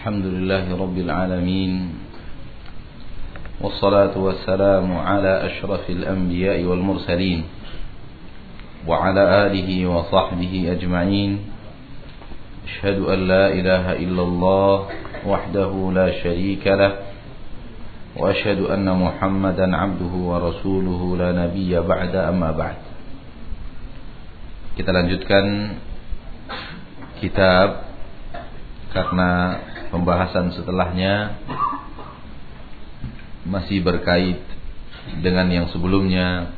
الحمد لله رب العالمين والصلاة والسلام على أشرف الأنبياء والمرسلين وعلى آله وصحبه أجمعين. أشهد أن لا إله إلا الله وحده لا شريك له وأشهد أن محمدا عبده ورسوله لا نبي بعد أما بعد. Kita lanjutkan kitab karena pembahasan setelahnya masih berkait dengan yang sebelumnya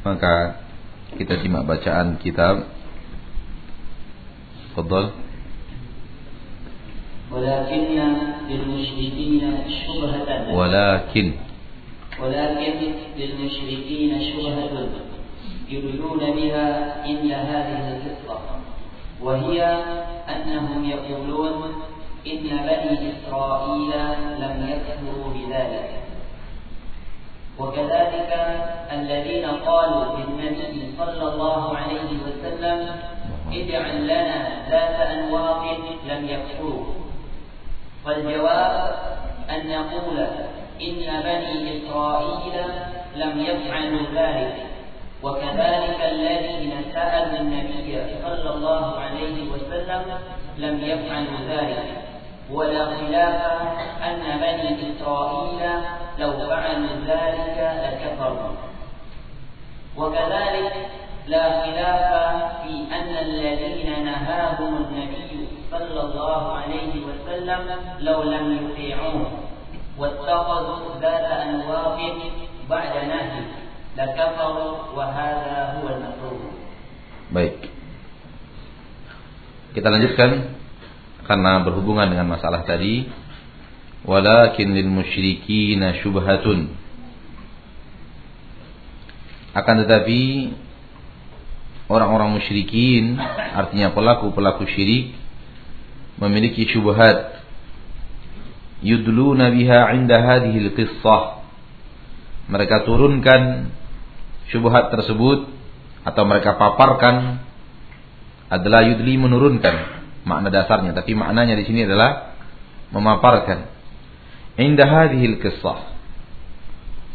maka kita simak bacaan kitab Fadal ولكن للمشركين شبهة ولكن ولكن للمشركين شبهة يريدون بها إن هذه القصة وهي أنهم يقولون إن بني إسرائيل لم يكفروا بذلك. وكذلك الذين قالوا للنبي صلى الله عليه وسلم اجعل لنا ذات أنواط لم يكفروا. فالجواب أن نقول إن بني إسرائيل لم يفعلوا ذلك. وكذلك الذين سألوا النبي صلى الله عليه وسلم لم يفعلوا ذلك. ولا خلاف أن بني إسرائيل لو فعلوا ذلك لكفروا. وكذلك لا خلاف في أن الذين نهاهم النبي صلى الله عليه وسلم لو لم يطيعوه واتخذوا ذات أنواط بعد نهي لكفروا وهذا هو المفروض. Baik. Kita lanjutkan. Karena berhubungan dengan masalah tadi Walakin lil musyrikina syubhatun. Akan tetapi Orang-orang musyrikin Artinya pelaku-pelaku syirik Memiliki syubhat. Yudluna biha inda hadihil qissah. Mereka turunkan Syubhat tersebut Atau mereka paparkan adalah yudli menurunkan makna dasarnya. Tapi maknanya di sini adalah memaparkan. Indah hadhil kisah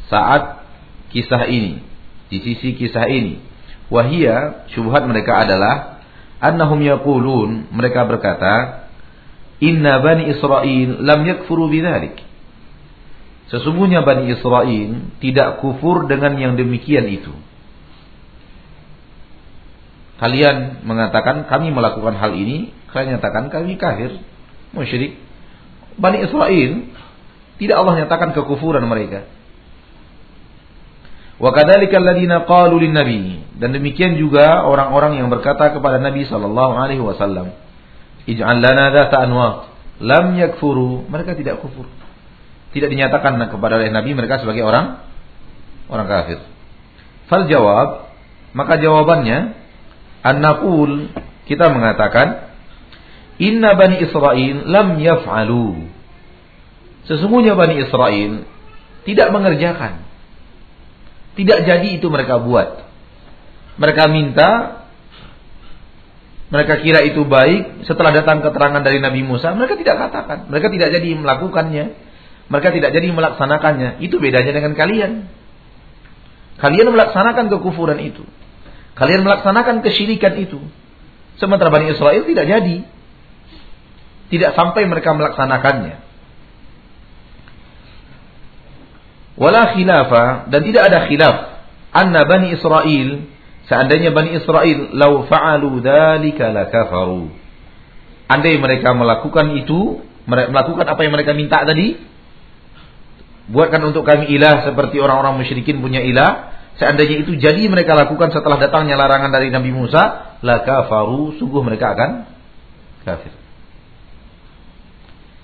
saat kisah ini di sisi kisah ini wahia syubhat mereka adalah annahum yaqulun mereka berkata inna bani israil lam yakfuru bidzalik. Sesungguhnya bani israil tidak kufur dengan yang demikian itu. Kalian mengatakan kami melakukan hal ini, kalian nyatakan kami kafir, musyrik. Bani Israel tidak Allah nyatakan kekufuran mereka. Wa alladziina qalu lin-nabi dan demikian juga orang-orang yang berkata kepada Nabi sallallahu alaihi wasallam, "Ij'al lana dzata anwa." Lam yakfuru, mereka tidak kufur. Tidak dinyatakan kepada oleh Nabi mereka sebagai orang orang kafir. Fal jawab, maka jawabannya An-naqul kita mengatakan Inna Bani Israel lam yaf'alu. Sesungguhnya Bani Israel tidak mengerjakan. Tidak jadi itu mereka buat. Mereka minta mereka kira itu baik setelah datang keterangan dari Nabi Musa, mereka tidak katakan, mereka tidak jadi melakukannya. Mereka tidak jadi melaksanakannya. Itu bedanya dengan kalian. Kalian melaksanakan kekufuran itu. Kalian melaksanakan kesyirikan itu. Sementara Bani Israel tidak jadi. Tidak sampai mereka melaksanakannya. Wala khilafa dan tidak ada khilaf anna Bani Israel seandainya Bani Israel lau fa'alu dzalika lakafaru. Andai mereka melakukan itu, melakukan apa yang mereka minta tadi, buatkan untuk kami ilah seperti orang-orang musyrikin punya ilah, Seandainya itu jadi mereka lakukan setelah datangnya larangan dari Nabi Musa, la kafaru, sungguh mereka akan kafir.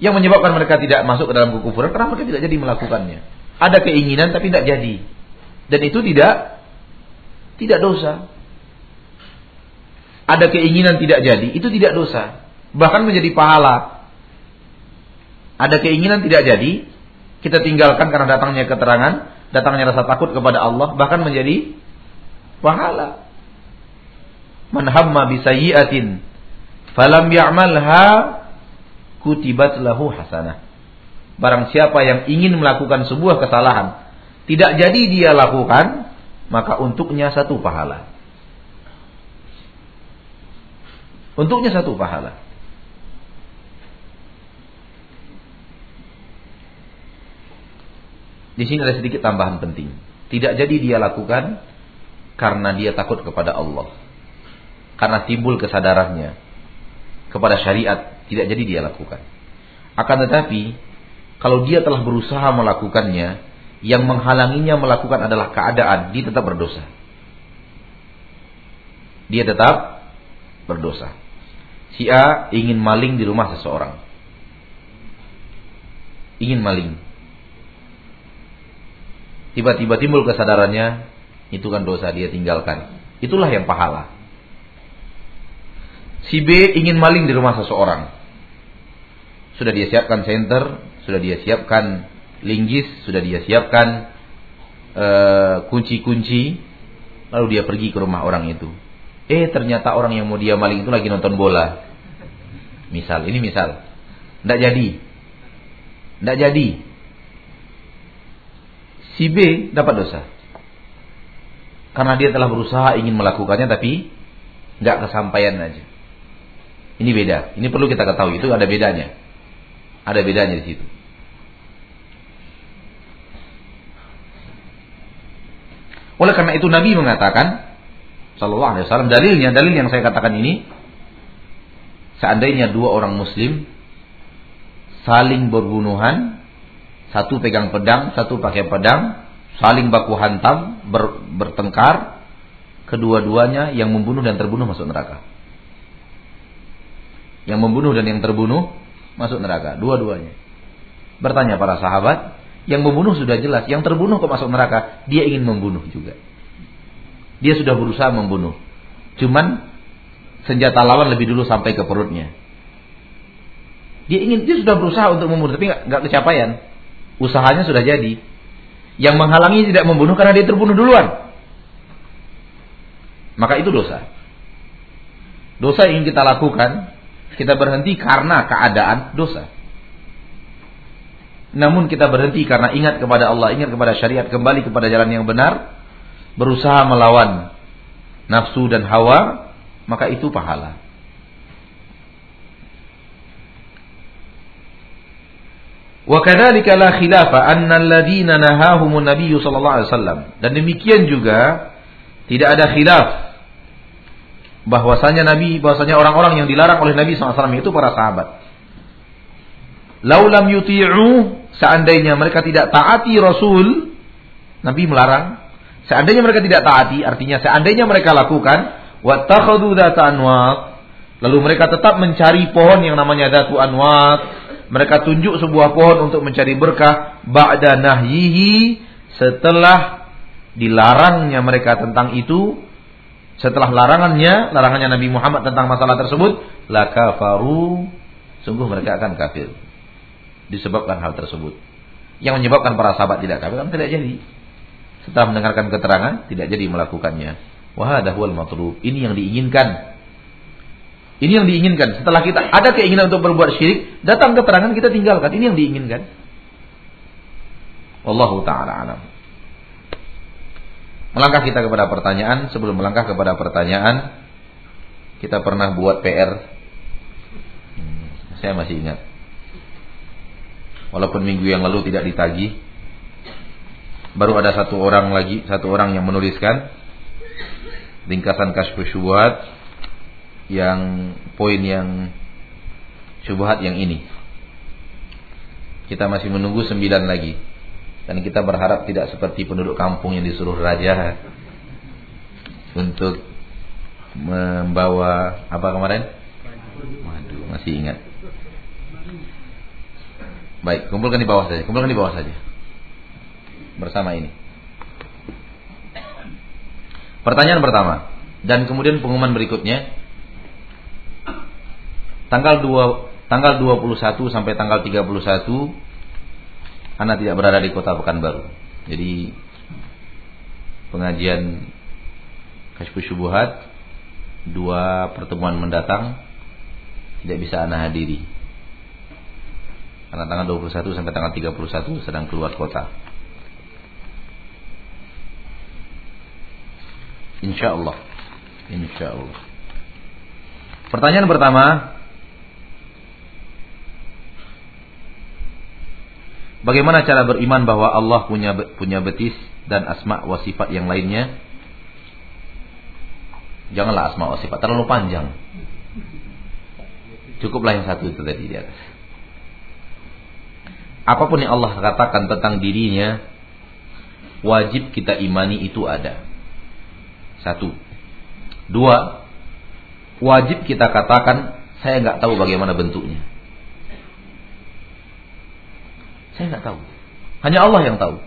Yang menyebabkan mereka tidak masuk ke dalam kekufuran karena mereka tidak jadi melakukannya. Ada keinginan tapi tidak jadi. Dan itu tidak tidak dosa. Ada keinginan tidak jadi, itu tidak dosa. Bahkan menjadi pahala. Ada keinginan tidak jadi, kita tinggalkan karena datangnya keterangan, datangnya rasa takut kepada Allah bahkan menjadi pahala. Man hamma bisayyi'atin falam ya'malha kutibat lahu hasanah. Barang siapa yang ingin melakukan sebuah kesalahan, tidak jadi dia lakukan, maka untuknya satu pahala. Untuknya satu pahala. Di sini ada sedikit tambahan penting. Tidak jadi dia lakukan karena dia takut kepada Allah. Karena timbul kesadarannya kepada syariat, tidak jadi dia lakukan. Akan tetapi, kalau dia telah berusaha melakukannya, yang menghalanginya melakukan adalah keadaan, dia tetap berdosa. Dia tetap berdosa. Si A ingin maling di rumah seseorang. Ingin maling. Tiba-tiba timbul kesadarannya, itu kan dosa dia tinggalkan. Itulah yang pahala. Si B ingin maling di rumah seseorang. Sudah dia siapkan senter, sudah dia siapkan linggis, sudah dia siapkan eh, kunci-kunci, uh, lalu dia pergi ke rumah orang itu. Eh ternyata orang yang mau dia maling itu lagi nonton bola. Misal, ini misal. Tidak jadi. Tidak jadi. Si B dapat dosa. Karena dia telah berusaha ingin melakukannya tapi nggak kesampaian aja. Ini beda. Ini perlu kita ketahui. Itu ada bedanya. Ada bedanya di situ. Oleh karena itu Nabi mengatakan Sallallahu Alaihi Wasallam dalilnya dalil yang saya katakan ini seandainya dua orang Muslim saling berbunuhan satu pegang pedang satu pakai pedang saling baku hantam ber, bertengkar kedua-duanya yang membunuh dan terbunuh masuk neraka yang membunuh dan yang terbunuh masuk neraka dua-duanya bertanya para sahabat yang membunuh sudah jelas, yang terbunuh kok masuk neraka, dia ingin membunuh juga. Dia sudah berusaha membunuh. Cuman senjata lawan lebih dulu sampai ke perutnya. Dia ingin dia sudah berusaha untuk membunuh tapi nggak kecapaian. Usahanya sudah jadi. Yang menghalangi tidak membunuh karena dia terbunuh duluan. Maka itu dosa. Dosa yang kita lakukan, kita berhenti karena keadaan dosa. Namun kita berhenti karena ingat kepada Allah, ingat kepada syariat, kembali kepada jalan yang benar, berusaha melawan nafsu dan hawa, maka itu pahala. Wa kadzalika la khilafa anna alladziina nahahumun nabiyyu sallallahu alaihi wasallam. Dan demikian juga tidak ada khilaf bahwasanya Nabi bahwasanya orang-orang yang dilarang oleh Nabi SAW itu para sahabat. Laulam yuti'u seandainya mereka tidak taati Rasul, Nabi melarang. Seandainya mereka tidak taati, artinya seandainya mereka lakukan wattakhadhu anwat, lalu mereka tetap mencari pohon yang namanya datu anwat, mereka tunjuk sebuah pohon untuk mencari berkah ba'da nahyihi setelah dilarangnya mereka tentang itu setelah larangannya larangannya Nabi Muhammad tentang masalah tersebut la kafaru sungguh mereka akan kafir disebabkan hal tersebut. Yang menyebabkan para sahabat tidak kafir kan tidak jadi. Setelah mendengarkan keterangan tidak jadi melakukannya. Huwal matlub. Ini yang diinginkan. Ini yang diinginkan. Setelah kita ada keinginan untuk berbuat syirik, datang keterangan kita tinggalkan. Ini yang diinginkan. Wallahu taala alam. Melangkah kita kepada pertanyaan, sebelum melangkah kepada pertanyaan, kita pernah buat PR. Hmm, saya masih ingat walaupun minggu yang lalu tidak ditagih. Baru ada satu orang lagi, satu orang yang menuliskan ringkasan kasih syubhat yang poin yang syubhat yang ini. Kita masih menunggu sembilan lagi. Dan kita berharap tidak seperti penduduk kampung yang disuruh raja untuk membawa apa kemarin? Waduh, masih ingat. Baik, kumpulkan di bawah saja. Kumpulkan di bawah saja. Bersama ini. Pertanyaan pertama dan kemudian pengumuman berikutnya. Tanggal 2 tanggal 21 sampai tanggal 31 Anda tidak berada di Kota Pekanbaru. Jadi pengajian Kashfu Syubuhat dua pertemuan mendatang tidak bisa Anda hadiri Karena tanggal 21 sampai tanggal 31 sedang keluar kota. Insya Allah. Insya Allah. Pertanyaan pertama. Bagaimana cara beriman bahwa Allah punya punya betis dan asma wa sifat yang lainnya? Janganlah asma wa sifat terlalu panjang. Cukuplah yang satu itu tadi di atas. Apa pun yang Allah katakan tentang dirinya, wajib kita imani itu ada. Satu. Dua, wajib kita katakan saya nggak tahu bagaimana bentuknya. Saya nggak tahu. Hanya Allah yang tahu.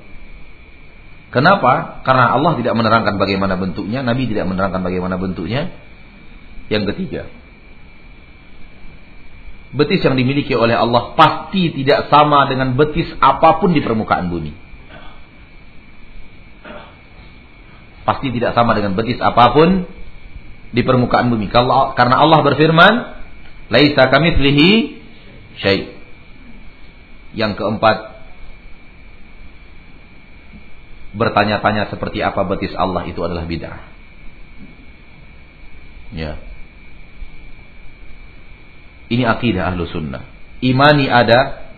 Kenapa? Karena Allah tidak menerangkan bagaimana bentuknya, Nabi tidak menerangkan bagaimana bentuknya. Yang ketiga, betis yang dimiliki oleh Allah pasti tidak sama dengan betis apa pun di permukaan bumi. Pasti tidak sama dengan betis apa pun di permukaan bumi. Kalau karena Allah berfirman, "Laisa kamitslihi syai'." Yang keempat, bertanya-tanya seperti apa betis Allah itu adalah bid'ah. Ya. Ini akidah ahlu sunnah. Imani ada,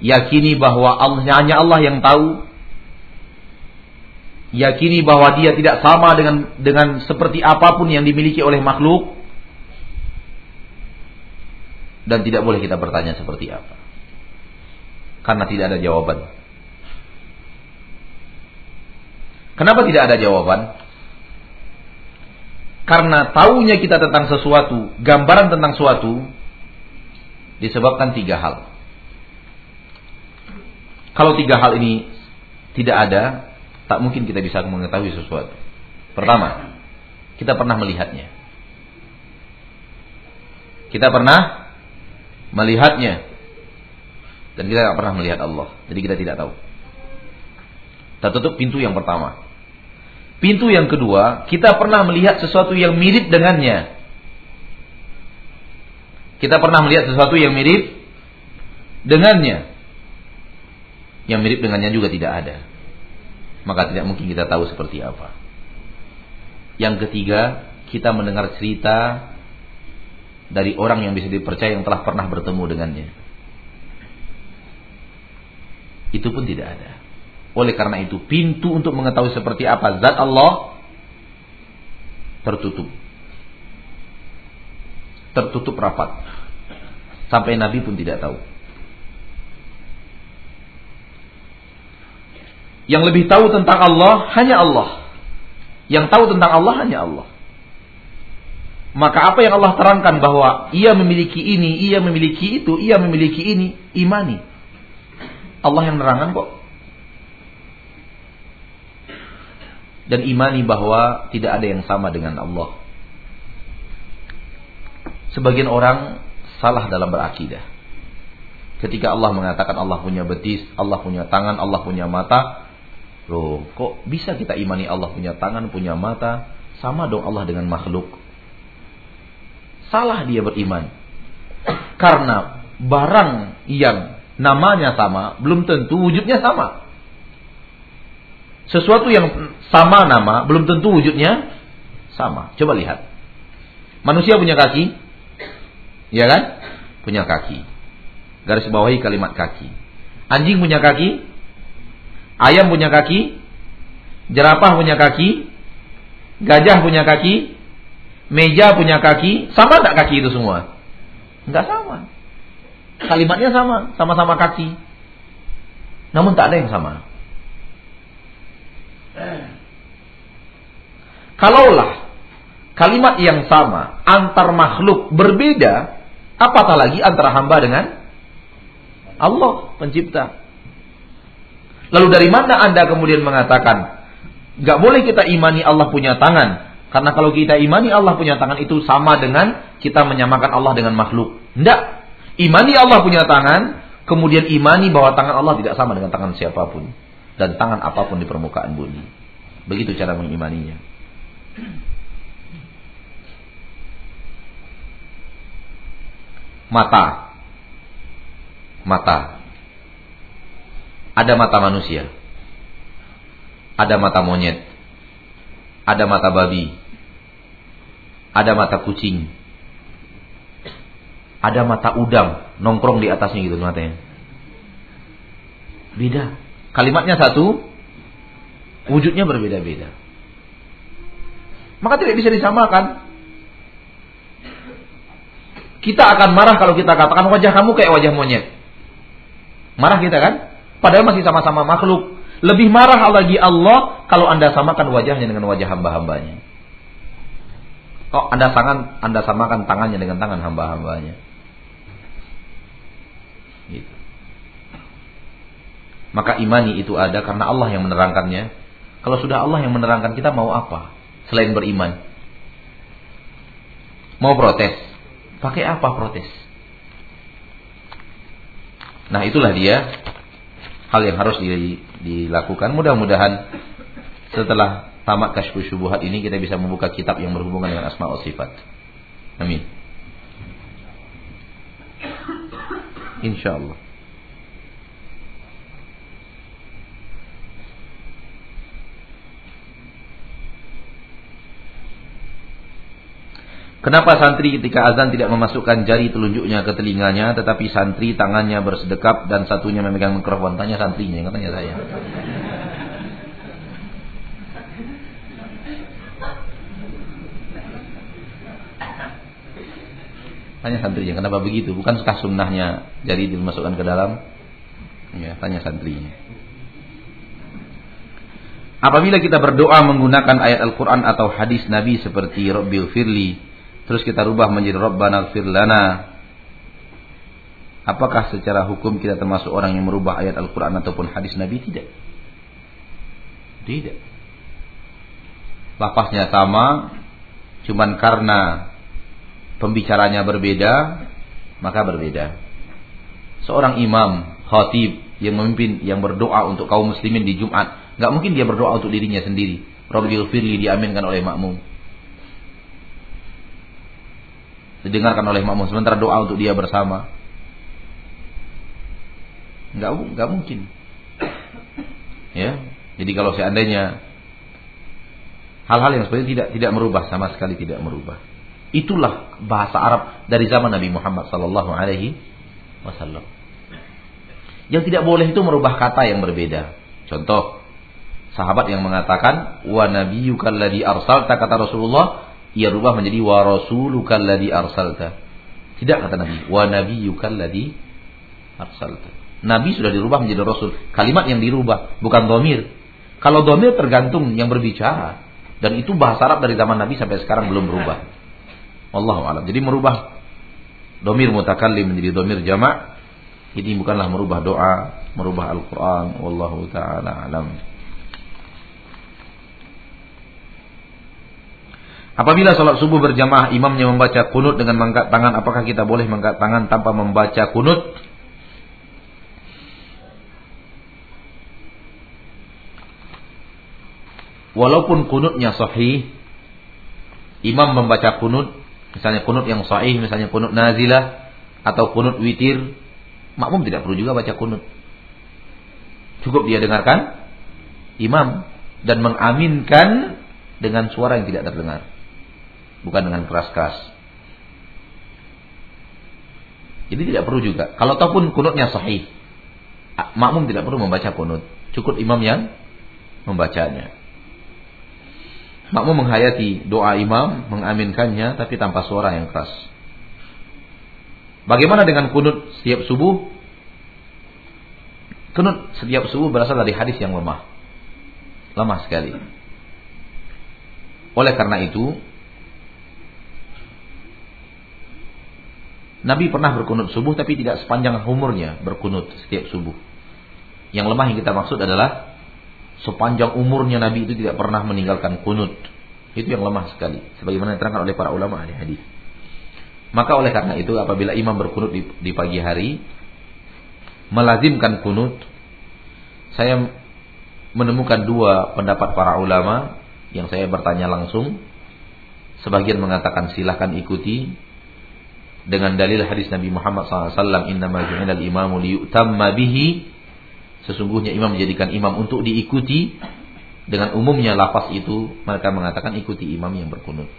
yakini bahwa Allah, hanya Allah yang tahu, yakini bahwa dia tidak sama dengan dengan seperti apa pun yang dimiliki oleh makhluk dan tidak boleh kita bertanya seperti apa karena tidak ada jawaban kenapa tidak ada jawaban karena taunya kita tentang sesuatu gambaran tentang suatu disebabkan tiga hal kalau tiga hal ini tidak ada tak mungkin kita bisa mengetahui sesuatu. Pertama, kita pernah melihatnya. Kita pernah melihatnya. Dan kita tidak pernah melihat Allah. Jadi kita tidak tahu. Kita tutup pintu yang pertama. Pintu yang kedua, kita pernah melihat sesuatu yang mirip dengannya. Kita pernah melihat sesuatu yang mirip dengannya. Yang mirip dengannya juga tidak ada maka tidak mungkin kita tahu seperti apa. Yang ketiga, kita mendengar cerita dari orang yang bisa dipercaya yang telah pernah bertemu dengannya. Itu pun tidak ada. Oleh karena itu, pintu untuk mengetahui seperti apa zat Allah tertutup. Tertutup rapat. Sampai Nabi pun tidak tahu. Yang lebih tahu tentang Allah hanya Allah. Yang tahu tentang Allah hanya Allah. Maka apa yang Allah terangkan bahwa ia memiliki ini, ia memiliki itu, ia memiliki ini, imani. Allah yang menerangkan kok. Dan imani bahwa tidak ada yang sama dengan Allah. Sebagian orang salah dalam berakidah. Ketika Allah mengatakan Allah punya betis, Allah punya tangan, Allah punya mata, Loh, kok bisa kita imani Allah punya tangan, punya mata? Sama dong Allah dengan makhluk. Salah dia beriman. Karena barang yang namanya sama, belum tentu wujudnya sama. Sesuatu yang sama nama, belum tentu wujudnya sama. Coba lihat. Manusia punya kaki? Ya kan? Punya kaki. Garis bawahi kalimat kaki. Anjing punya kaki? Ayam punya kaki, jerapah punya kaki, gajah punya kaki, meja punya kaki, sama tak kaki itu semua? Enggak sama. Kalimatnya sama, sama-sama kaki. Namun tak ada yang sama. Kalaulah kalimat yang sama antar makhluk berbeda, apatah lagi antara hamba dengan Allah pencipta. Lalu dari mana Anda kemudian mengatakan nggak boleh kita imani Allah punya tangan? Karena kalau kita imani Allah punya tangan itu sama dengan kita menyamakan Allah dengan makhluk. Tidak. Imani Allah punya tangan, kemudian imani bahwa tangan Allah tidak sama dengan tangan siapa pun dan tangan apa pun di permukaan bumi. Begitu cara mengimaninya. Mata. mata. Ada mata manusia. Ada mata monyet. Ada mata babi. Ada mata kucing. Ada mata udang nongkrong di atasnya gitu matanya. Beda. Kalimatnya satu, wujudnya berbeda-beda. Maka tidak bisa disamakan. Kita akan marah kalau kita katakan wajah kamu kayak wajah monyet. Marah kita kan? Padahal masih sama-sama makhluk. Lebih marah lagi Allah kalau Anda samakan wajahnya dengan wajah hamba-hambanya. Kok Anda tangan Anda samakan tangannya dengan tangan hamba-hambanya. Gitu. Maka imani itu ada karena Allah yang menerangkannya. Kalau sudah Allah yang menerangkan kita mau apa selain beriman? Mau protes? Pakai apa protes? Nah itulah dia hal yang harus dilakukan. Mudah-mudahan setelah tamat kasyfu syubuhat ini kita bisa membuka kitab yang berhubungan dengan asma wa sifat. Amin. Insyaallah. Kenapa santri ketika azan tidak memasukkan jari telunjuknya ke telinganya tetapi santri tangannya bersedekap dan satunya memegang mikrofon? Tanya santrinya, katanya saya. Tanya santrinya, kenapa begitu? Bukan sekah sunnahnya jari dimasukkan ke dalam? Ya, tanya santrinya. Apabila kita berdoa menggunakan ayat Al-Quran atau hadis Nabi seperti Rabbil Firli, terus kita rubah menjadi Rabbana ighfir lana. Apakah secara hukum kita termasuk orang yang merubah ayat Al-Qur'an ataupun hadis Nabi? Tidak. Tidak. Lafaznya sama cuman karena pembicaranya berbeda maka berbeda. Seorang imam khatib yang memimpin yang berdoa untuk kaum muslimin di Jumat nggak mungkin dia berdoa untuk dirinya sendiri. Rabbil firli diaminkan oleh makmum didengarkan oleh makmum. Sementara doa untuk dia bersama. Nggak nggak mungkin. Ya jadi kalau seandainya hal-hal yang seperti tidak tidak merubah sama sekali tidak merubah. Itulah bahasa Arab dari zaman Nabi Muhammad sallallahu alaihi wasallam. Yang tidak boleh itu merubah kata yang berbeda. Contoh sahabat yang mengatakan wa nabiyyukal arsalta kata Rasulullah ia rubah menjadi wa rasulukal ladzi arsalta. Tidak kata Nabi, wa nabiyyukal ladzi arsalta. Nabi sudah dirubah menjadi rasul. Kalimat yang dirubah, bukan domir. Kalau domir tergantung yang berbicara. Dan itu bahasa Arab dari zaman Nabi sampai sekarang belum berubah. Wallahu alam. Jadi merubah domir mutakallim menjadi domir jamak. Ini bukanlah merubah doa, merubah Al-Quran. Wallahu ta'ala alam. Apabila sholat subuh berjamaah imamnya membaca kunut dengan mengangkat tangan, apakah kita boleh mengangkat tangan tanpa membaca kunut? Walaupun kunutnya sahih, imam membaca kunut, misalnya kunut yang sahih, misalnya kunut nazilah atau kunut witir, makmum tidak perlu juga baca kunut. Cukup dia dengarkan imam dan mengaminkan dengan suara yang tidak terdengar bukan dengan keras-keras. Jadi tidak perlu juga. Kalau ataupun kunutnya sahih, makmum tidak perlu membaca kunut. Cukup imam yang membacanya. Makmum menghayati doa imam, mengaminkannya tapi tanpa suara yang keras. Bagaimana dengan kunut setiap subuh? Kunut setiap subuh berasal dari hadis yang lemah. Lemah sekali. Oleh karena itu, Nabi pernah berkunut subuh tapi tidak sepanjang umurnya berkunut setiap subuh. Yang lemah yang kita maksud adalah sepanjang umurnya Nabi itu tidak pernah meninggalkan kunut. Itu yang lemah sekali. Sebagaimana diterangkan oleh para ulama ahli hadis. Maka oleh karena itu apabila imam berkunut di, di pagi hari melazimkan kunut, saya menemukan dua pendapat para ulama yang saya bertanya langsung. Sebagian mengatakan silahkan ikuti dengan dalil hadis Nabi Muhammad SAW innama ju'ilal imamu liyutamma bihi. Sesungguhnya imam menjadikan imam untuk diikuti. Dengan umumnya lafaz itu mereka mengatakan ikuti imam yang berkunut.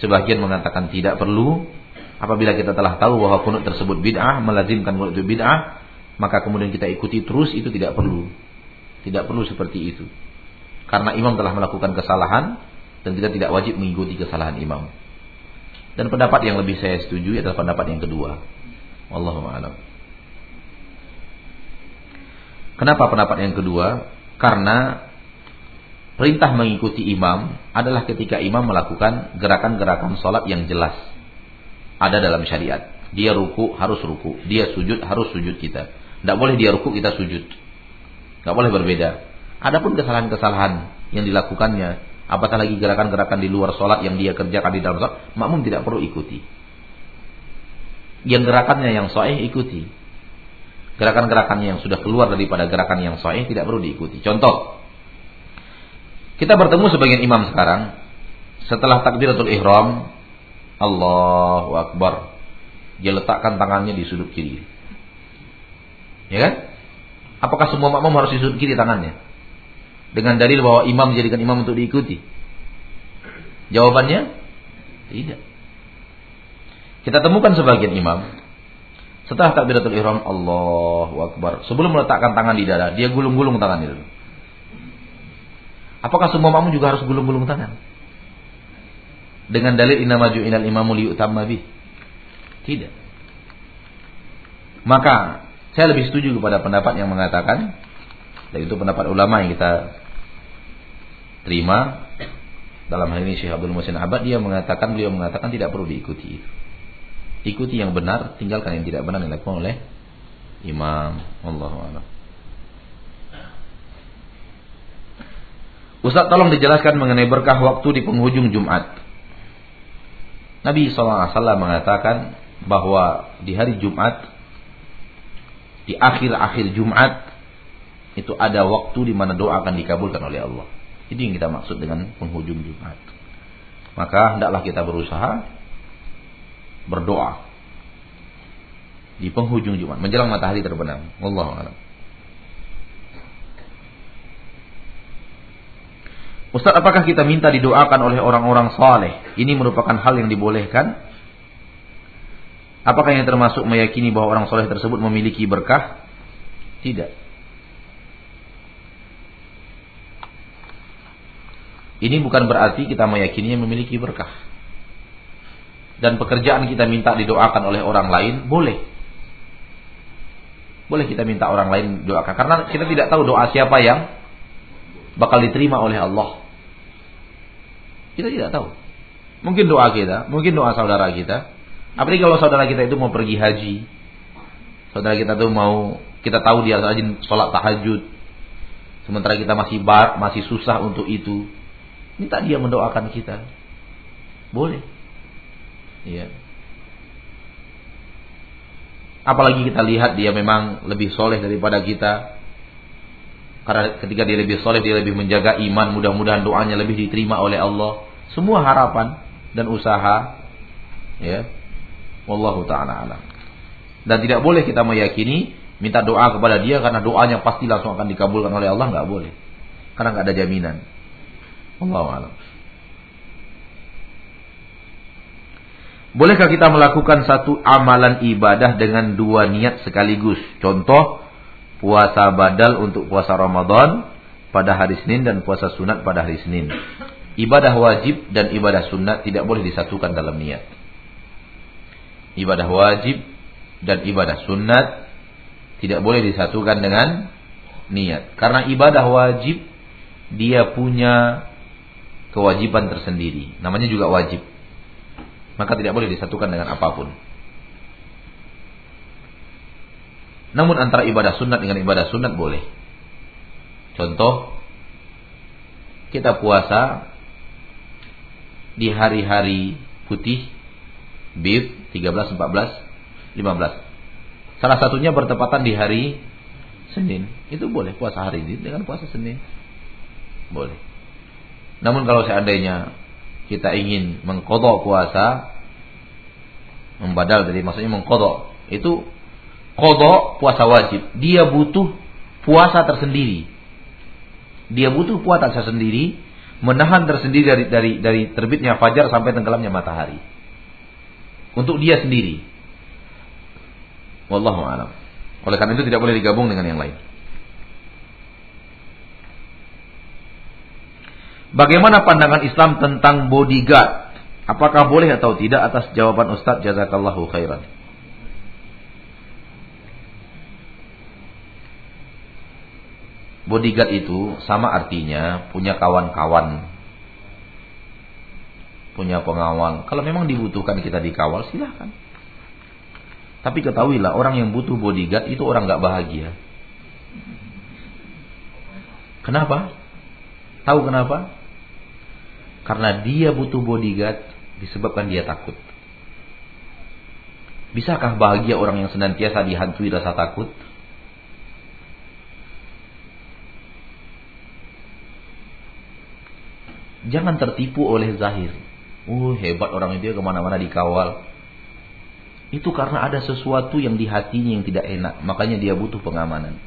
Sebagian mengatakan tidak perlu. Apabila kita telah tahu bahwa kunut tersebut bid'ah melazimkan kunut itu bid'ah maka kemudian kita ikuti terus itu tidak perlu. Tidak perlu seperti itu. Karena imam telah melakukan kesalahan dan kita tidak wajib mengikuti kesalahan imam dan pendapat yang lebih saya setuju adalah pendapat yang kedua. Wallahu a'lam. Kenapa pendapat yang kedua? Karena perintah mengikuti imam adalah ketika imam melakukan gerakan-gerakan sholat yang jelas. Ada dalam syariat. Dia ruku harus ruku. Dia sujud harus sujud kita. Tidak boleh dia ruku kita sujud. Tidak boleh berbeda. Adapun kesalahan-kesalahan yang dilakukannya Apatah lagi gerakan-gerakan di luar sholat yang dia kerjakan di dalam sholat, makmum tidak perlu ikuti. Yang gerakannya yang sahih ikuti. Gerakan-gerakannya yang sudah keluar daripada gerakan yang sahih tidak perlu diikuti. Contoh, kita bertemu sebagian imam sekarang, setelah takbiratul ihram, Allahu Akbar. Dia letakkan tangannya di sudut kiri. Ya kan? Apakah semua makmum harus di sudut kiri tangannya? Dengan dalil bahwa imam menjadikan imam untuk diikuti? Jawabannya tidak. Kita temukan sebagian imam setelah takbiratul ihram Allahu akbar. Sebelum meletakkan tangan di dada, dia gulung-gulung tangan itu. Apakah semua makmum juga harus gulung-gulung tangan? Dengan dalil maju inal imamu liyutamma bih. Tidak. Maka saya lebih setuju kepada pendapat yang mengatakan dan itu pendapat ulama yang kita terima dalam hal ini Syekh Abdul Musin Abad dia mengatakan beliau mengatakan tidak perlu diikuti. Ikuti yang benar, tinggalkan yang tidak benar yang dilakukan oleh imam. Allahu a'lam. Ustaz tolong dijelaskan mengenai berkah waktu di penghujung Jumat. Nabi SAW mengatakan bahwa di hari Jumat, di akhir-akhir Jumat, itu ada waktu di mana doa akan dikabulkan oleh Allah. Itu yang kita maksud dengan penghujung Jumat. Maka hendaklah kita berusaha berdoa di penghujung Jumat menjelang matahari terbenam. Wallahu a'lam. Ustaz, apakah kita minta didoakan oleh orang-orang saleh? Ini merupakan hal yang dibolehkan? Apakah yang termasuk meyakini bahwa orang soleh tersebut memiliki berkah? Tidak. Ini bukan berarti kita meyakini yang memiliki berkah. Dan pekerjaan kita minta didoakan oleh orang lain, boleh. Boleh kita minta orang lain doakan. Karena kita tidak tahu doa siapa yang bakal diterima oleh Allah. Kita tidak tahu. Mungkin doa kita, mungkin doa saudara kita. Apalagi kalau saudara kita itu mau pergi haji. Saudara kita tuh mau, kita tahu dia rajin sholat tahajud. Sementara kita masih bar, masih susah untuk itu. Minta dia mendoakan kita. Boleh. Iya. Apalagi kita lihat dia memang lebih soleh daripada kita. Karena ketika dia lebih soleh, dia lebih menjaga iman. Mudah-mudahan doanya lebih diterima oleh Allah. Semua harapan dan usaha. Ya. Wallahu ta'ala alam. Dan tidak boleh kita meyakini minta doa kepada dia karena doanya pasti langsung akan dikabulkan oleh Allah. nggak boleh. Karena nggak ada jaminan. Allah alam. Bolehkah kita melakukan satu amalan ibadah dengan dua niat sekaligus? Contoh, puasa badal untuk puasa Ramadan pada hari Senin dan puasa sunat pada hari Senin. Ibadah wajib dan ibadah sunat tidak boleh disatukan dalam niat. Ibadah wajib dan ibadah sunat tidak boleh disatukan dengan niat. Karena ibadah wajib dia punya kewajiban tersendiri. Namanya juga wajib. Maka tidak boleh disatukan dengan apa pun. Namun antara ibadah sunat dengan ibadah sunat boleh. Contoh, kita puasa di hari-hari putih, bib, 13, 14, 15. Salah satunya bertepatan di hari Senin. Itu boleh puasa hari ini dengan puasa Senin. Boleh. Namun kalau seandainya kita ingin mengkodok puasa Membadal dari maksudnya mengkodok. Itu kodok puasa wajib. Dia butuh puasa tersendiri. Dia butuh puasa tersendiri, menahan tersendiri dari dari dari terbitnya fajar sampai tenggelamnya matahari. Untuk dia sendiri. Wallahu a'lam. Oleh karena itu tidak boleh digabung dengan yang lain. Bagaimana pandangan Islam tentang bodyguard? Apakah boleh atau tidak atas jawaban Ustaz jazakallahu khairan. Bodyguard itu sama artinya punya kawan-kawan. Punya pengawal. Kalau memang dibutuhkan kita dikawal silahkan. Tapi ketahuilah orang yang butuh bodyguard itu orang gak bahagia. Kenapa? Tahu kenapa? Karena dia butuh bodyguard disebabkan dia takut. Bisakah bahagia orang yang senantiasa dihantui rasa takut? Jangan tertipu oleh zahir. Uh, hebat orang itu ya ke mana-mana dikawal. Itu karena ada sesuatu yang di hatinya yang tidak enak. Makanya dia butuh pengamanan.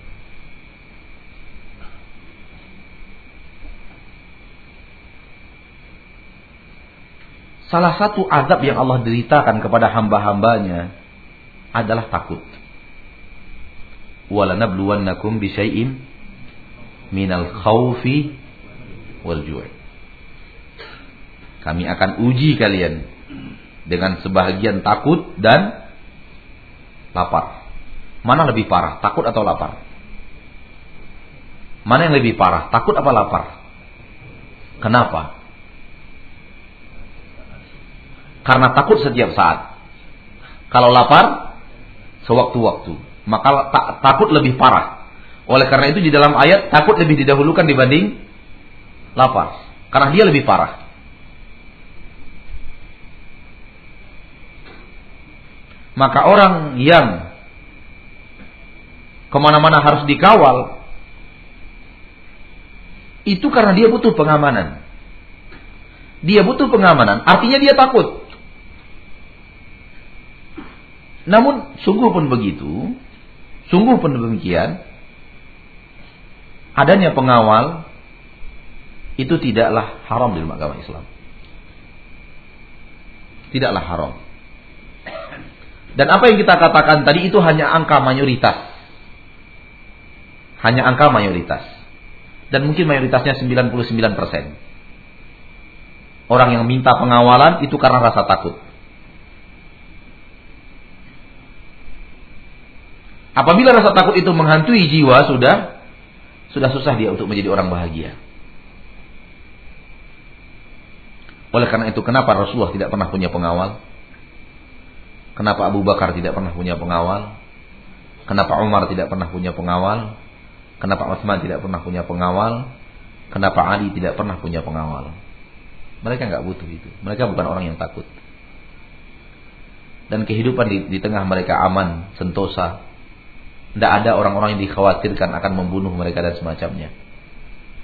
Salah satu azab yang Allah deritakan kepada hamba-hambanya adalah takut. Walanabluwannakum bisyai'in minal khawfi wal ju' Kami akan uji kalian dengan sebahagian takut dan lapar. Mana lebih parah, takut atau lapar? Mana yang lebih parah, takut apa lapar? Kenapa? Karena takut setiap saat. Kalau lapar, sewaktu-waktu. Maka tak, takut lebih parah. Oleh karena itu di dalam ayat takut lebih didahulukan dibanding lapar. Karena dia lebih parah. Maka orang yang ke mana-mana harus dikawal, itu karena dia butuh pengamanan. Dia butuh pengamanan, artinya dia takut. Namun sungguh pun begitu, sungguh pun demikian, adanya pengawal itu tidaklah haram di agama Islam. Tidaklah haram. Dan apa yang kita katakan tadi itu hanya angka mayoritas. Hanya angka mayoritas. Dan mungkin mayoritasnya 99%. Orang yang minta pengawalan itu karena rasa takut. Apabila rasa takut itu menghantui jiwa sudah sudah susah dia untuk menjadi orang bahagia. Oleh karena itu kenapa Rasulullah tidak pernah punya pengawal? Kenapa Abu Bakar tidak pernah punya pengawal? Kenapa Umar tidak pernah punya pengawal? Kenapa Utsman tidak pernah punya pengawal? Kenapa Ali tidak pernah punya pengawal? Mereka nggak butuh itu. Mereka bukan orang yang takut. Dan kehidupan di, di tengah mereka aman, sentosa. Tidak ada orang-orang yang dikhawatirkan akan membunuh mereka dan semacamnya.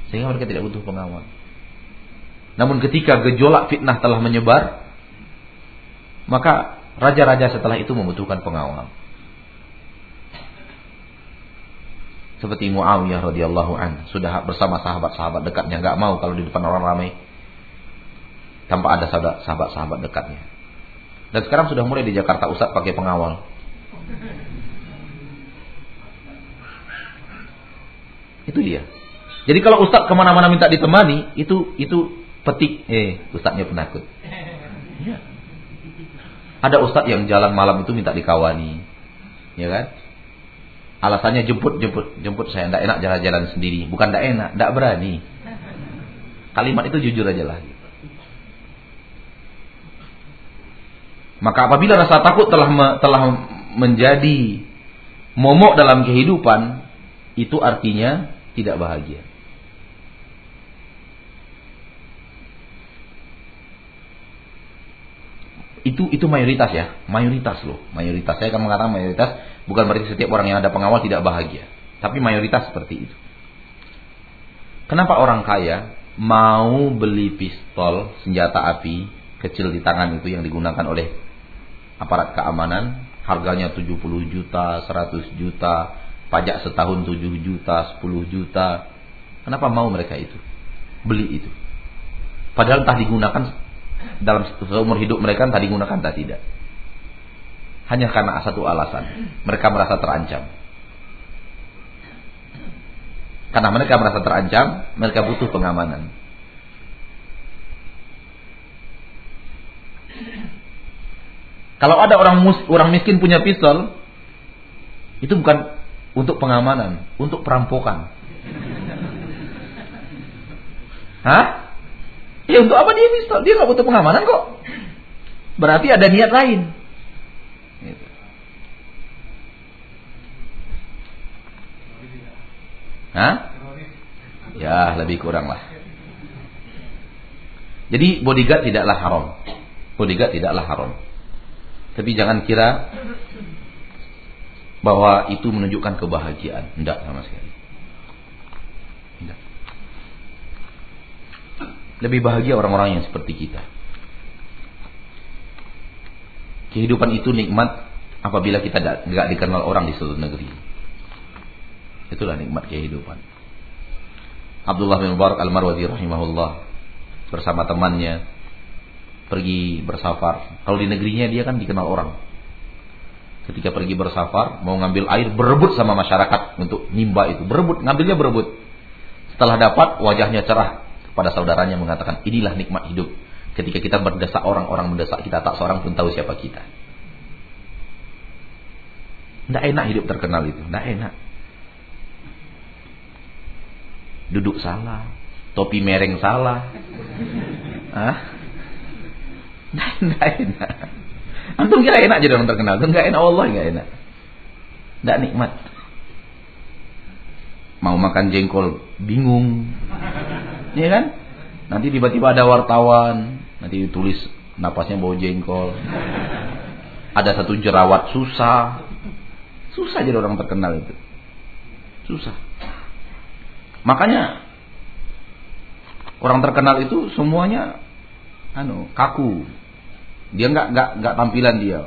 Sehingga mereka tidak butuh pengawal. Namun ketika gejolak fitnah telah menyebar, maka Raja-raja setelah itu membutuhkan pengawal. Seperti Muawiyah radhiyallahu an sudah bersama sahabat-sahabat dekatnya, nggak mau kalau di depan orang ramai tanpa ada sahabat-sahabat dekatnya. Dan sekarang sudah mulai di Jakarta Ustaz pakai pengawal. Itu dia. Jadi kalau Ustaz ke mana-mana minta ditemani, itu itu petik, eh Ustaznya penakut. Ya. Ada ustadz yang jalan malam itu minta dikawani. Ya kan? Alasannya jemput, jemput, jemput saya tidak enak jalan-jalan sendiri. Bukan tidak enak, tidak berani. Kalimat itu jujur aja lah. Maka apabila rasa takut telah telah menjadi momok dalam kehidupan, itu artinya tidak bahagia. itu itu mayoritas ya, mayoritas loh, mayoritas. Saya akan mengatakan mayoritas bukan berarti setiap orang yang ada pengawal tidak bahagia, tapi mayoritas seperti itu. Kenapa orang kaya mau beli pistol senjata api kecil di tangan itu yang digunakan oleh aparat keamanan, harganya 70 juta, 100 juta, pajak setahun 7 juta, 10 juta. Kenapa mau mereka itu? Beli itu. Padahal entah digunakan dalam seumur hidup mereka entah digunakan entah tidak. Hanya karena satu alasan. Mereka merasa terancam. Karena mereka merasa terancam, mereka butuh pengamanan. Kalau ada orang mus, orang miskin punya pistol, itu bukan untuk pengamanan, untuk perampokan. Hah? Ya untuk apa dia pistol? Dia nggak butuh pengamanan kok. Berarti ada niat lain. Gitu. Hah? Ya lebih kurang lah. Jadi bodyguard tidaklah haram. Bodyguard tidaklah haram. Tapi jangan kira bahwa itu menunjukkan kebahagiaan. Tidak sama sekali. Tidak. Lebih bahagia orang-orang yang seperti kita. Kehidupan itu nikmat apabila kita tidak dikenal orang di suatu negeri. Itulah nikmat kehidupan. Abdullah bin Mubarak Al-Marwazi rahimahullah bersama temannya pergi bersafar. Kalau di negerinya dia kan dikenal orang. Ketika pergi bersafar, mau ngambil air berebut sama masyarakat untuk nimba itu. Berebut, ngambilnya berebut. Setelah dapat, wajahnya cerah kepada saudaranya mengatakan, inilah nikmat hidup. Ketika kita berdesak orang-orang mendesak kita, tak seorang pun tahu siapa kita. Tidak enak hidup terkenal itu, tidak enak. Duduk salah, topi mereng salah. Hah? Tidak enak. Antum kira enak jadi orang terkenal? Itu enggak enak Allah enggak enak. Enggak nikmat. Mau makan jengkol bingung. Iya kan? Nanti tiba-tiba ada wartawan, nanti ditulis napasnya bau jengkol. Ada satu jerawat susah. Susah jadi orang terkenal itu. Susah. Makanya orang terkenal itu semuanya anu kaku dia nggak nggak nggak tampilan dia.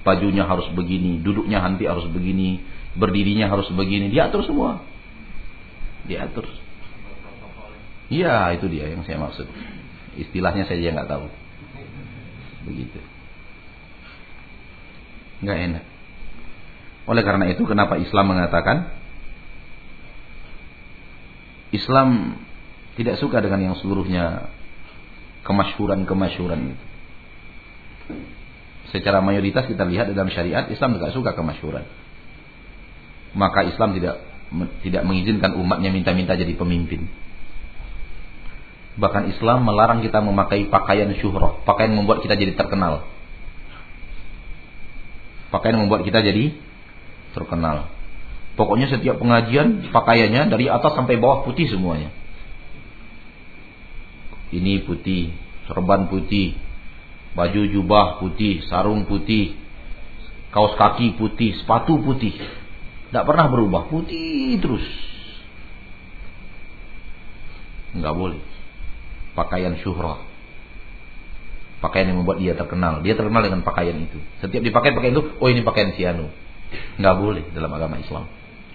Bajunya harus begini, duduknya nanti harus begini, berdirinya harus begini. Dia atur semua. Dia atur. Iya, itu dia yang saya maksud. Istilahnya saya nggak tahu. Begitu. Nggak enak. Oleh karena itu kenapa Islam mengatakan Islam tidak suka dengan yang seluruhnya kemasyhuran-kemasyhuran itu secara mayoritas kita lihat dalam syariat Islam tidak suka kemasyhuran. Maka Islam tidak tidak mengizinkan umatnya minta-minta jadi pemimpin. Bahkan Islam melarang kita memakai pakaian syuhrah, pakaian membuat kita jadi terkenal. Pakaian membuat kita jadi terkenal. Pokoknya setiap pengajian pakaiannya dari atas sampai bawah putih semuanya. Ini putih, serban putih, Baju jubah putih, sarung putih, kaos kaki putih, sepatu putih. Tidak pernah berubah, putih terus. Enggak boleh. Pakaian syuhrah. Pakaian yang membuat dia terkenal. Dia terkenal dengan pakaian itu. Setiap dipakai pakaian itu, oh ini pakaian si Anu. Enggak boleh dalam agama Islam.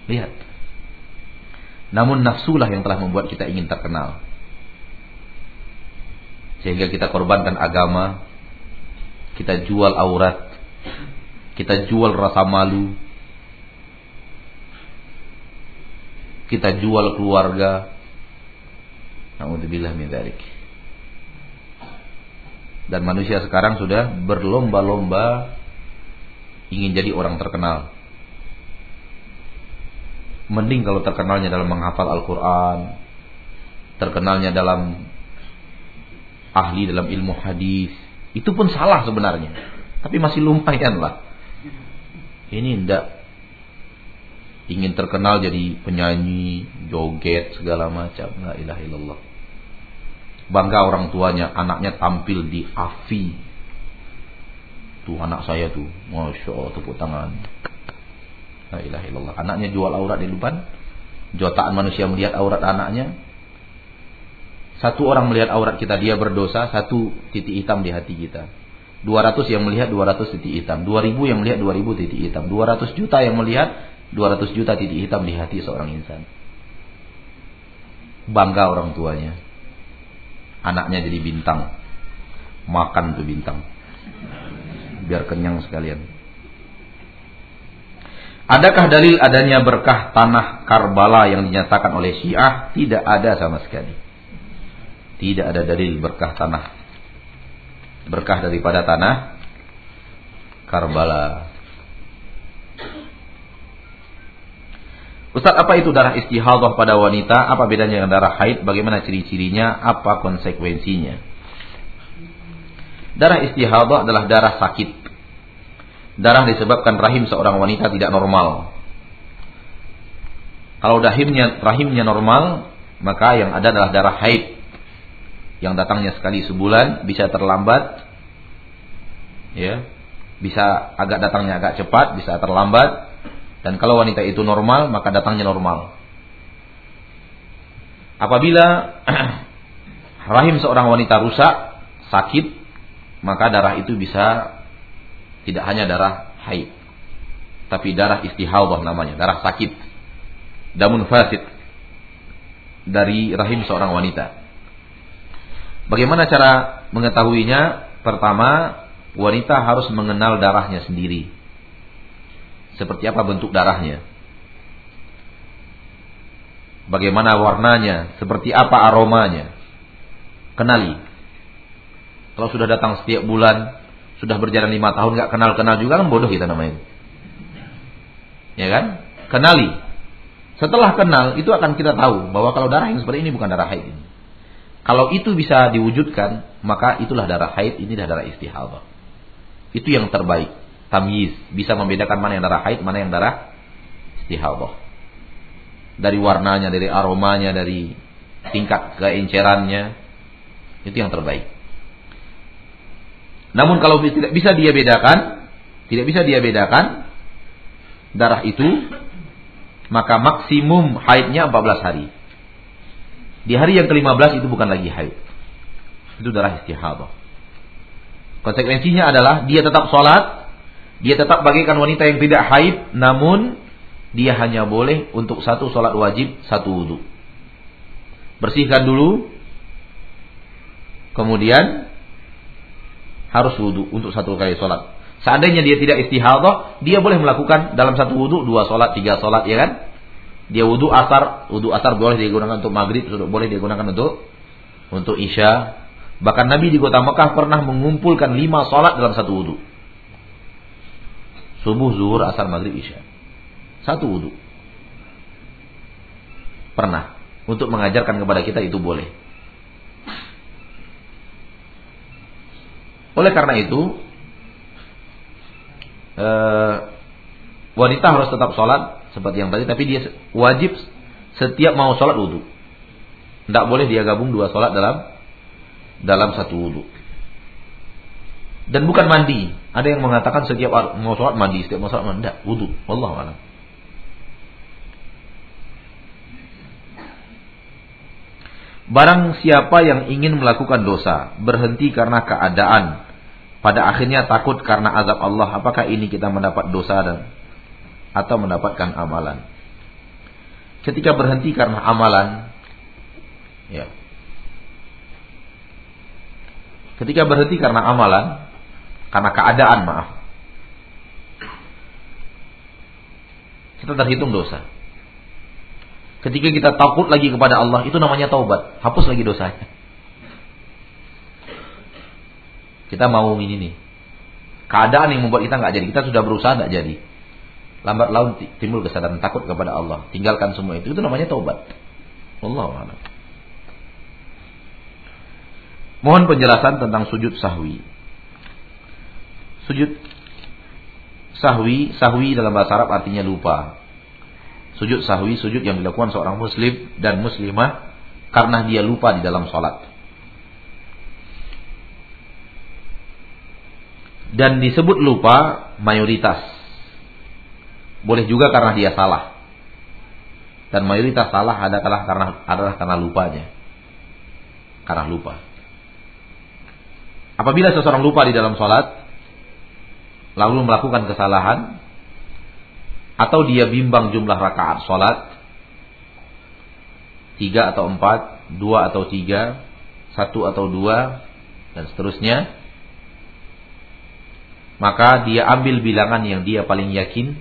Lihat. Namun nafsulah yang telah membuat kita ingin terkenal. Sehingga kita korbankan agama kita jual aurat, kita jual rasa malu, kita jual keluarga. Alhamdulillah min. Dan manusia sekarang sudah berlomba-lomba ingin jadi orang terkenal. Mending kalau terkenalnya dalam menghafal Al-Quran Terkenalnya dalam Ahli dalam ilmu hadis itu pun salah sebenarnya. Tapi masih lumayan lah. Ini ndak ingin terkenal jadi penyanyi, joget segala macam. La ilaha illallah. Bangga orang tuanya, anaknya tampil di AFI. Tuh anak saya tuh, masya Allah tepuk tangan. La ilaha illallah. Anaknya jual aurat di depan. Jutaan manusia melihat aurat anaknya. Satu orang melihat aurat kita dia berdosa, satu titik hitam di hati kita. 200 yang melihat 200 titik hitam. 2000 yang melihat 2000 titik hitam. 200 juta yang melihat 200 juta titik hitam di hati seorang insan. Bangga orang tuanya. Anaknya jadi bintang. Makan tuh bintang. Biar kenyang sekalian. Adakah dalil adanya berkah tanah Karbala yang dinyatakan oleh Syiah? Tidak ada sama sekali. Tidak ada dalil berkah tanah berkah daripada tanah Karbala. Ustaz, apa itu darah istihadah pada wanita? Apa bedanya dengan darah haid? Bagaimana ciri-cirinya? Apa konsekuensinya? Darah istihadah adalah darah sakit. Darah disebabkan rahim seorang wanita tidak normal. Kalau rahimnya, rahimnya normal, maka yang ada adalah darah haid yang datangnya sekali sebulan bisa terlambat ya bisa agak datangnya agak cepat bisa terlambat dan kalau wanita itu normal maka datangnya normal. Apabila rahim seorang wanita rusak sakit maka darah itu bisa tidak hanya darah haid tapi darah istihadah namanya darah sakit damun fasid dari rahim seorang wanita Bagaimana cara mengetahuinya? Pertama, wanita harus mengenal darahnya sendiri. Seperti apa bentuk darahnya? Bagaimana warnanya? Seperti apa aromanya? Kenali. Kalau sudah datang setiap bulan, sudah berjalan lima tahun nggak kenal-kenal juga kan bodoh kita namanya. Ya kan? Kenali. Setelah kenal itu akan kita tahu bahwa kalau darah yang seperti ini bukan darah haid ini. Kalau itu bisa diwujudkan, maka itulah darah haid, inilah darah istihadah. Itu yang terbaik. Tamyiz bisa membedakan mana yang darah haid, mana yang darah istihadah. Dari warnanya, dari aromanya, dari tingkat keencerannya, itu yang terbaik. Namun kalau tidak bisa dia bedakan, tidak bisa dia bedakan darah itu, maka maksimum haidnya 14 hari. Di hari yang ke-15 itu bukan lagi haid. Itu darah istihadah. Konsekuensinya adalah dia tetap sholat, dia tetap bagaikan wanita yang tidak haid, namun dia hanya boleh untuk satu sholat wajib, satu wudhu. Bersihkan dulu, kemudian harus wudhu untuk satu kali sholat. Seandainya dia tidak istihadah, dia boleh melakukan dalam satu wudhu dua sholat, tiga sholat, ya kan? Dia wudhu asar, wudhu asar boleh digunakan untuk maghrib, boleh digunakan untuk untuk isya. Bahkan Nabi di kota Mekah pernah mengumpulkan lima sholat dalam satu wudhu. Subuh, zuhur, asar, maghrib, isya. Satu wudhu. Pernah. Untuk mengajarkan kepada kita itu boleh. Oleh karena itu, eh, wanita harus tetap sholat seperti yang tadi tapi dia wajib setiap mau sholat wudhu tidak boleh dia gabung dua sholat dalam dalam satu wudhu dan bukan mandi. Ada yang mengatakan setiap mau sholat mandi setiap mau sholat mandi tidak wudhu Allah alam. Barang siapa yang ingin melakukan dosa berhenti karena keadaan. Pada akhirnya takut karena azab Allah. Apakah ini kita mendapat dosa dan atau mendapatkan amalan. Ketika berhenti karena amalan, ya. Ketika berhenti karena amalan, karena keadaan maaf, kita terhitung dosa. Ketika kita takut lagi kepada Allah, itu namanya taubat. Hapus lagi dosanya. Kita mau ini nih. Keadaan yang membuat kita nggak jadi. Kita sudah berusaha nggak jadi lambat laun timbul kesadaran takut kepada Allah, tinggalkan semua itu. Itu namanya taubat. Allah. Mohon penjelasan tentang sujud sahwi. Sujud sahwi, sahwi dalam bahasa Arab artinya lupa. Sujud sahwi, sujud yang dilakukan seorang muslim dan muslimah karena dia lupa di dalam sholat. Dan disebut lupa mayoritas boleh juga karena dia salah. Dan mayoritas salah adalah karena adalah karena lupanya. Karena lupa. Apabila seseorang lupa di dalam sholat, lalu melakukan kesalahan, atau dia bimbang jumlah rakaat sholat, tiga atau empat, dua atau tiga, satu atau dua, dan seterusnya, maka dia ambil bilangan yang dia paling yakin.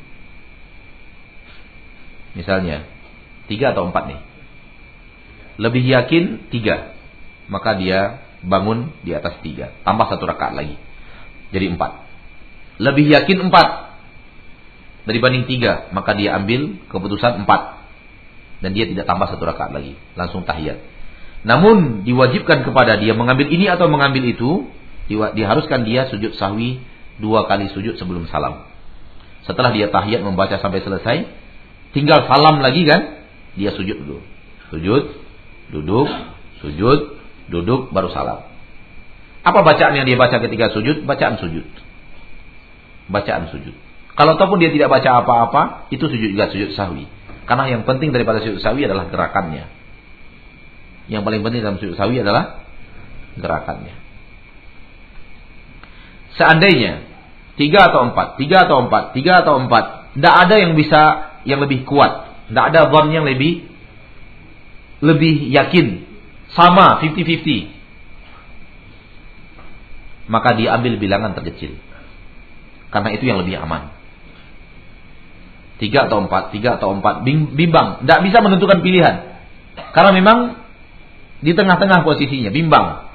Misalnya, tiga atau empat nih. Lebih yakin tiga. Maka dia bangun di atas tiga. Tambah satu rakaat lagi. Jadi empat. Lebih yakin empat. Dibanding tiga. Maka dia ambil keputusan empat. Dan dia tidak tambah satu rakaat lagi. Langsung tahiyat. Namun diwajibkan kepada dia mengambil ini atau mengambil itu. Diharuskan dia sujud sahwi dua kali sujud sebelum salam. Setelah dia tahiyat membaca sampai selesai. Tinggal salam lagi kan. Dia sujud dulu. Sujud. Duduk. Sujud duduk baru salam. Apa bacaan yang dia baca ketika sujud? Bacaan sujud. Bacaan sujud. Kalau ataupun dia tidak baca apa-apa, itu sujud juga sujud sahwi. Karena yang penting daripada sujud sahwi adalah gerakannya. Yang paling penting dalam sujud sahwi adalah gerakannya. Seandainya tiga atau empat, tiga atau empat, tiga atau empat, tidak ada yang bisa yang lebih kuat, tidak ada zon yang lebih lebih yakin sama 50-50. Maka diambil bilangan terkecil. Karena itu yang lebih aman. Tiga atau empat, tiga atau empat, bimbang. Tidak bisa menentukan pilihan. Karena memang di tengah-tengah posisinya, bimbang.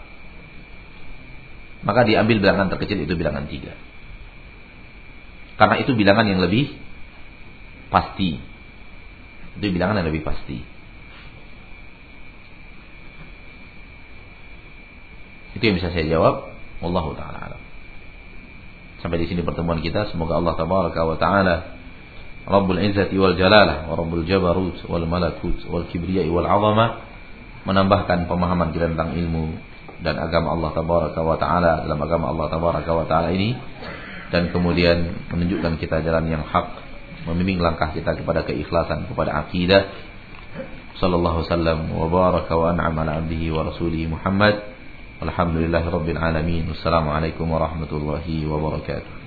Maka diambil bilangan terkecil itu bilangan tiga. Karena itu bilangan yang lebih pasti. Itu bilangan yang lebih pasti. Itu yang bisa saya jawab. Wallahu taala alam. Sampai di sini pertemuan kita. Semoga Allah tabaraka wa taala Rabbul Izzati wal Jalalah wa Rabbul Jabarut wal Malakut wal Kibriya wal Azama menambahkan pemahaman kita tentang ilmu dan agama Allah tabaraka wa taala dalam agama Allah tabaraka wa taala ini dan kemudian menunjukkan kita jalan yang hak membimbing langkah kita kepada keikhlasan kepada akidah. Sallallahu wasallam wa baraka wa an'ama ala abdihi wa rasulihi Muhammad. Alhamdulillah Rabbil Alamin. Wassalamualaikum warahmatullahi wabarakatuh